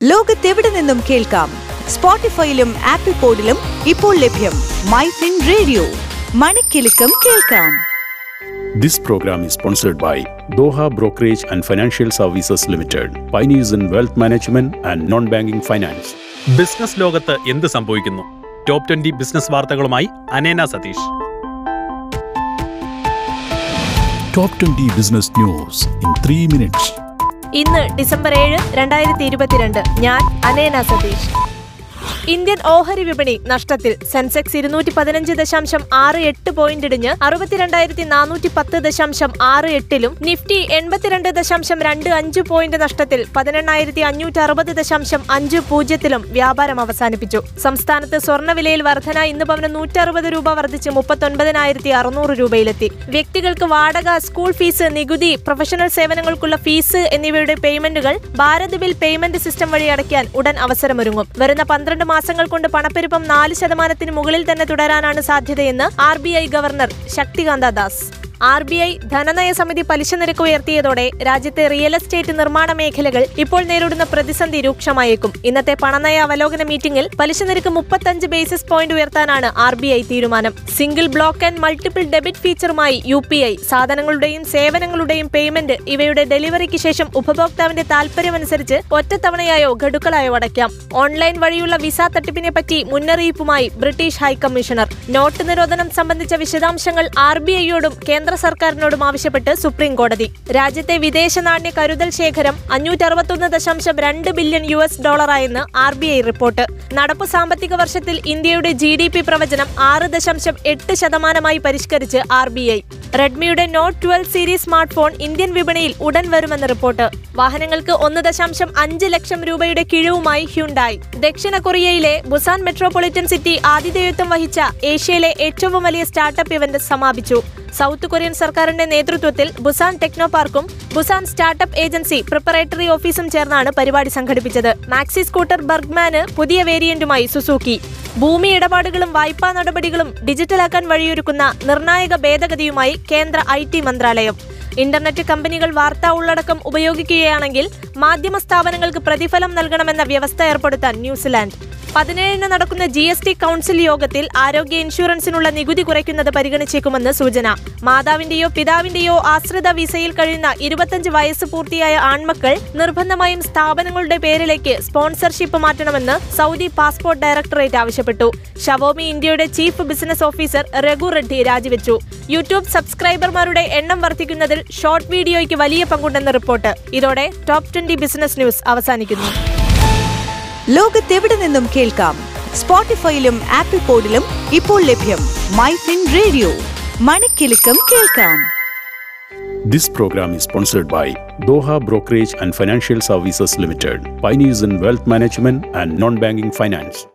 ലോകത്തെവിടെ നിന്നും കേൾക്കാം സ്പോട്ടിഫൈയിലും ആപ്പിൾ പോഡിലും ഇപ്പോൾ ലഭ്യം മൈ ഫിൻ റേഡിയോ മണിക്കെലക്കം കേൾക്കാം This program is sponsored by Doha Brokerage and Financial Services Limited, pioneers in wealth management and non-banking finance. Business ലോകത്ത് എന്ത് സംഭവിക്കുന്നു ടോപ്പ് ട്വന്റി ബിസിനസ് വാർത്തകളുമായി Anena Satheesh Top 20 Business News in 3 minutes. ഇന്ന് December ഏഴ് രണ്ടായിരത്തി ഇരുപത്തിരണ്ട്. ഞാൻ അനേന സതീഷ്. ഇന്ത്യൻ ഓഹരി വിപണി നഷ്ടത്തിൽ. സെൻസെക്സ് ഇരുന്നൂറ്റി പതിനഞ്ച് ദശാംശം ആറ് എട്ട് പോയിന്റ് ഇടിഞ്ഞ് അറുപത്തിരണ്ടായിരത്തി നാനൂറ്റി പത്ത് ദശാംശം ആറ് എട്ടിലും നിഫ്റ്റി എൺപത്തിരണ്ട് ദശാംശം രണ്ട് അഞ്ച് പോയിന്റ് നഷ്ടത്തിൽ പതിനെണ്ണായിരത്തി അഞ്ഞൂറ്റി അറുപത് ദശാംശം അഞ്ച് പൂജ്യത്തിലും വ്യാപാരം അവസാനിപ്പിച്ചു. സംസ്ഥാനത്ത് സ്വർണവിലയിൽ വർധന ഇന്ന് പവന് നൂറ്ററുപത് രൂപ വർദ്ധിച്ച് മുപ്പത്തൊൻപതിനായിരത്തി അറുന്നൂറ് രൂപയിലെത്തി. വ്യക്തികൾക്ക് വാടക സ്കൂൾ ഫീസ് നികുതി പ്രൊഫഷണൽ സേവനങ്ങൾക്കുള്ള ഫീസ് എന്നിവയുടെ പേയ്മെന്റുകൾ ഭാരത് ബിൽ പേയ്മെന്റ് സിസ്റ്റം വഴി അടയ്ക്കാൻ ഉടൻ അവസരമൊരുങ്ങും. വരുന്ന പന്ത്രണ്ട് മാസങ്ങൾ കൊണ്ട് പണപ്പെരുപ്പം നാല് ശതമാനത്തിന് മുകളിൽ തന്നെ തുടരാനാണ് സാധ്യതയെന്ന് R governor Shaktikanta Das. R B I ധനനയ സമിതി പലിശ നിരക്ക് ഉയർത്തിയതോടെ രാജ്യത്തെ റിയൽ എസ്റ്റേറ്റ് നിർമ്മാണ മേഖലകൾ ഇപ്പോൾ നേരിടുന്ന പ്രതിസന്ധി രൂക്ഷമായേക്കും. ഇന്നത്തെ പണനയ അവലോകന മീറ്റിംഗിൽ പലിശ നിരക്ക് മുപ്പത്തഞ്ച് ബേസിസ് പോയിന്റ് ഉയർത്താനാണ് ആർ ബി ഐ തീരുമാനം. Single block and multiple debit ഫീച്ചറുമായി U P I സാധനങ്ങളുടെയും സേവനങ്ങളുടെയും പേയ്മെന്റ് ഇവയുടെ ഡെലിവറിക്ക് ശേഷം ഉപഭോക്താവിന്റെ താൽപര്യമനുസരിച്ച് ഒറ്റത്തവണയായോ ഗഡുക്കളായോ അടയ്ക്കാം. ഓൺലൈൻ വഴിയുള്ള വിസ തട്ടിപ്പിനെ പറ്റി മുന്നറിയിപ്പുമായി ബ്രിട്ടീഷ് ഹൈക്കമ്മീഷണർ. നോട്ട് നിരോധനം സംബന്ധിച്ച വിശദാംശങ്ങൾ ആർ ബി ഐയോടും കേന്ദ്ര സർക്കാരിനോടും ആവശ്യപ്പെട്ട് സുപ്രീം കോടതി. രാജ്യത്തെ വിദേശ നാണ്യ കരുതൽ ശേഖരം അഞ്ഞൂറ്റി അറുപത്തൊന്ന് ദശാംശം രണ്ട് ബില്യൺ യു എസ് ഡോളറായെന്ന് ആർ ബി ഐ റിപ്പോർട്ട്. നടപ്പ് സാമ്പത്തിക വർഷത്തിൽ ഇന്ത്യയുടെ ജി ഡി പി പ്രവചനം ആറ് ദശാംശം എട്ട് ശതമാനമായി പരിഷ്കരിച്ച് R B I. റെഡ്മിയുടെ note twelve series smartphone Indian വിപണിയിൽ ഉടൻ വരുമെന്ന് റിപ്പോർട്ട്. വാഹനങ്ങൾക്ക് ഒന്ന് ദശാംശം അഞ്ച് ലക്ഷം രൂപയുടെ കിഴിവുമായി ഹ്യുണ്ടായി. ദക്ഷിണ കൊറിയയിലെ ബുസാൻ മെട്രോപൊളിറ്റൻ സിറ്റി ആതിഥേയത്വം വഹിച്ച ഏഷ്യയിലെ ഏറ്റവും വലിയ സ്റ്റാർട്ടപ്പ് ഇവന്റ് സമാപിച്ചു. സൗത്ത് കൊറിയൻ സർക്കാരിന്റെ നേതൃത്വത്തിൽ ബുസാൻ ടെക്നോ പാർക്കും ബുസാൻ സ്റ്റാർട്ടപ്പ് ഏജൻസി പ്രിപ്പറേറ്ററി ഓഫീസും ചേർന്നാണ് പരിപാടി സംഘടിപ്പിച്ചത്. മാക്സി സ്കൂട്ടർ ബർഗ്മാന് പുതിയ വേരിയന്റുമായി സുസൂക്കി. ഭൂമി ഇടപാടുകളും വായ്പാ നടപടികളും ഡിജിറ്റലാക്കാൻ വഴിയൊരുക്കുന്ന നിർണായക ഭേദഗതിയുമായി കേന്ദ്ര ഐ മന്ത്രാലയം. ഇന്റർനെറ്റ് കമ്പനികൾ വാർത്താ ഉള്ളടക്കം ഉപയോഗിക്കുകയാണെങ്കിൽ മാധ്യമ സ്ഥാപനങ്ങൾക്ക് പ്രതിഫലം നൽകണമെന്ന വ്യവസ്ഥ ഏർപ്പെടുത്താൻ ന്യൂസിലാൻഡ്. പതിനേഴിന് നടക്കുന്ന ജി എസ് ടി കൗൺസിൽ യോഗത്തിൽ ആരോഗ്യ ഇൻഷുറൻസിനുള്ള നികുതി കുറയ്ക്കുന്നത് പരിഗണിച്ചേക്കുമെന്ന് സൂചന. മാതാവിന്റെയോ പിതാവിന്റെയോ ആശ്രിത വിസയിൽ കഴിയുന്ന ഇരുപത്തഞ്ച് വയസ്സ് പൂർത്തിയായ ആൺമക്കൾ നിർബന്ധമായും സ്ഥാപനങ്ങളുടെ പേരിലേക്ക് സ്പോൺസർഷിപ്പ് മാറ്റണമെന്ന് സൗദി പാസ്പോർട്ട് ഡയറക്ടറേറ്റ് ആവശ്യപ്പെട്ടു. ഷവോമി ഇന്ത്യയുടെ chief business officer Raghu Reddy രാജിവെച്ചു. യൂട്യൂബ് സബ്സ്ക്രൈബർമാരുടെ എണ്ണം വർദ്ധിക്കുന്നതിൽ ഷോർട്ട് വീഡിയോയ്ക്ക് വലിയ പങ്കുണ്ടെന്ന് റിപ്പോർട്ട്. ഇതോടെ ടോപ്പ് ട്വന്റി ബിസിനസ് ന്യൂസ് അവസാനിക്കുന്നു. ലോകത്തെവിടെ നിന്നും കേൾക്കാം സ്പോട്ടിഫൈയിലും ആപ്പിൾ പോഡിലും ഇപ്പോൾ ലഭ്യം മൈ ഫിൻ റേഡിയോ മണിക്കെലക്കം കേൾക്കാം This program is sponsored by Doha Brokerage and Financial Services Limited, pioneers in wealth management and non-banking finance.